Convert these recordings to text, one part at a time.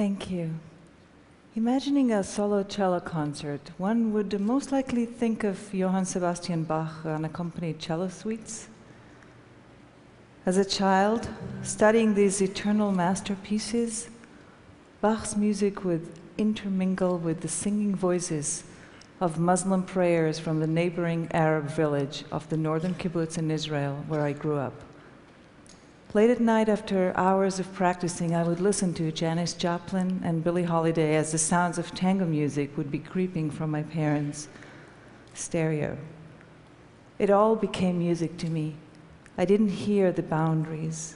Thank you. Imagining a solo cello concert, one would most likely think of Johann Sebastian Bach unaccompanied cello suites. As a child, studying these eternal masterpieces, Bach's music would intermingle with the singing voices of Muslim prayers from the neighboring Arab village of the northern kibbutz in Israel, where I grew up. Late at night, after hours of practicing, I would listen to Janis Joplin and Billie Holiday as the sounds of tango music would be creeping from my parents' stereo. It all became music to me. I didn't hear the boundaries.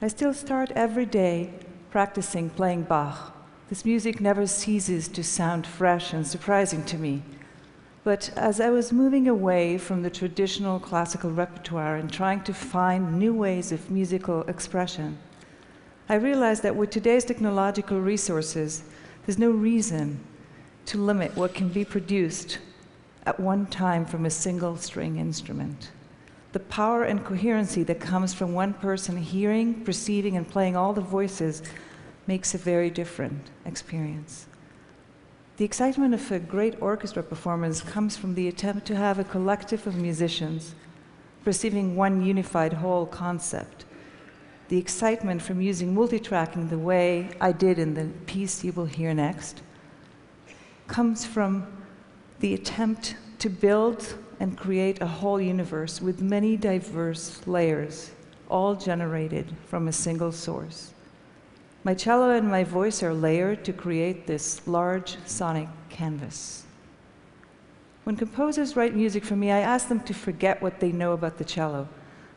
I still start every day practicing playing Bach. This music never ceases to sound fresh and surprising to me. But as I was moving away from the traditional classical repertoire and trying to find new ways of musical expression, I realized that with today's technological resources, there's no reason to limit what can be produced at one time from a single string instrument. The power and coherency that comes from one person hearing, perceiving, and playing all the voices makes a very different experience. The excitement of a great orchestra performance comes from the attempt to have a collective of musicians perceiving one unified whole concept. The excitement from using multitracking the way I did in the piece you will hear next comes from the attempt to build and create a whole universe with many diverse layers, all generated from a single source. My cello and my voice are layered to create this large sonic canvas. When composers write music for me, I ask them to forget what they know about the cello.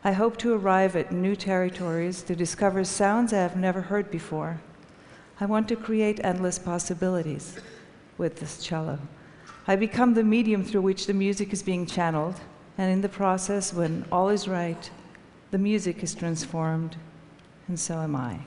I hope to arrive at new territories to discover sounds I have never heard before. I want to create endless possibilities with this cello. I become the medium through which the music is being channeled, and in the process, when all is right, the music is transformed, and so am I.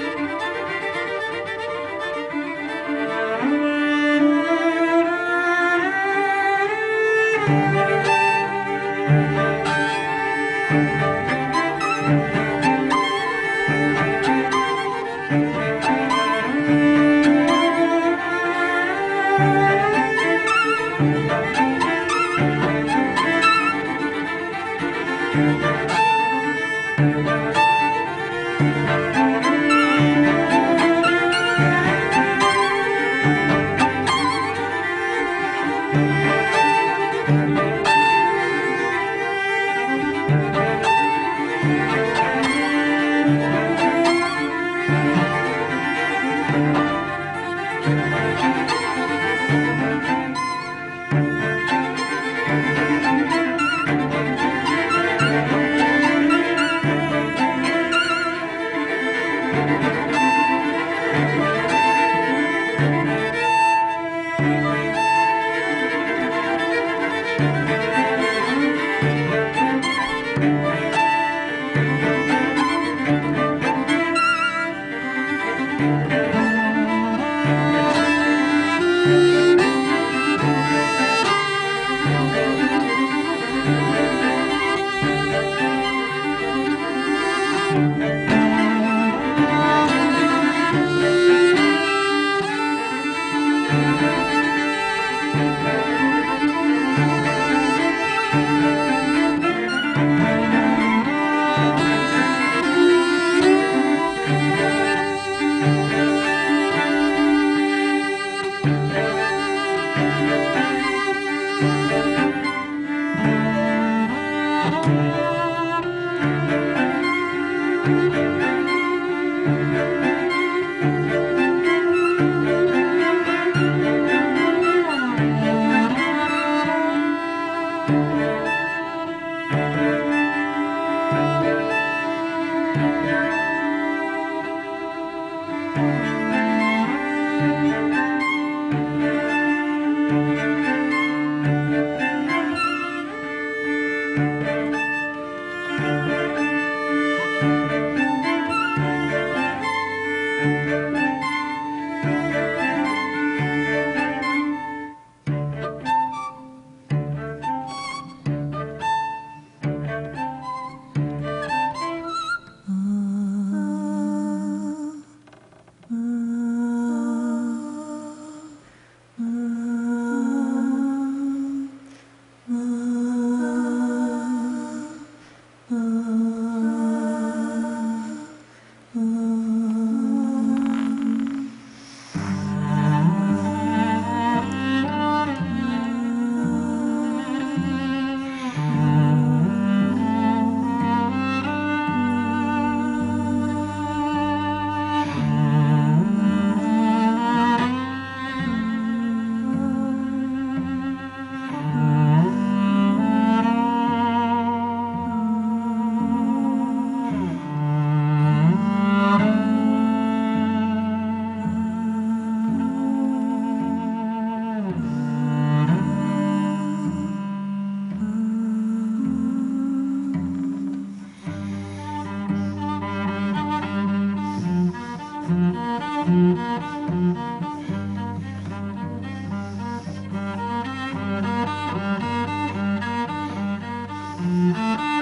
Thank you.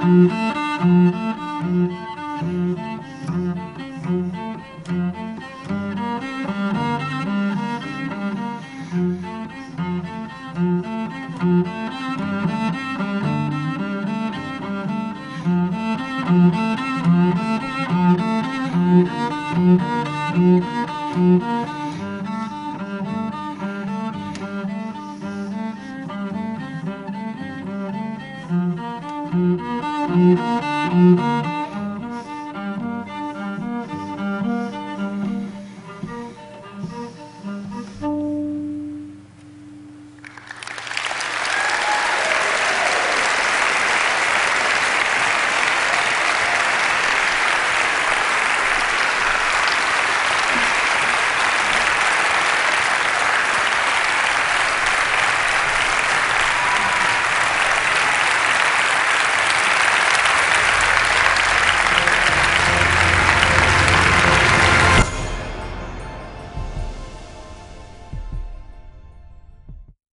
Música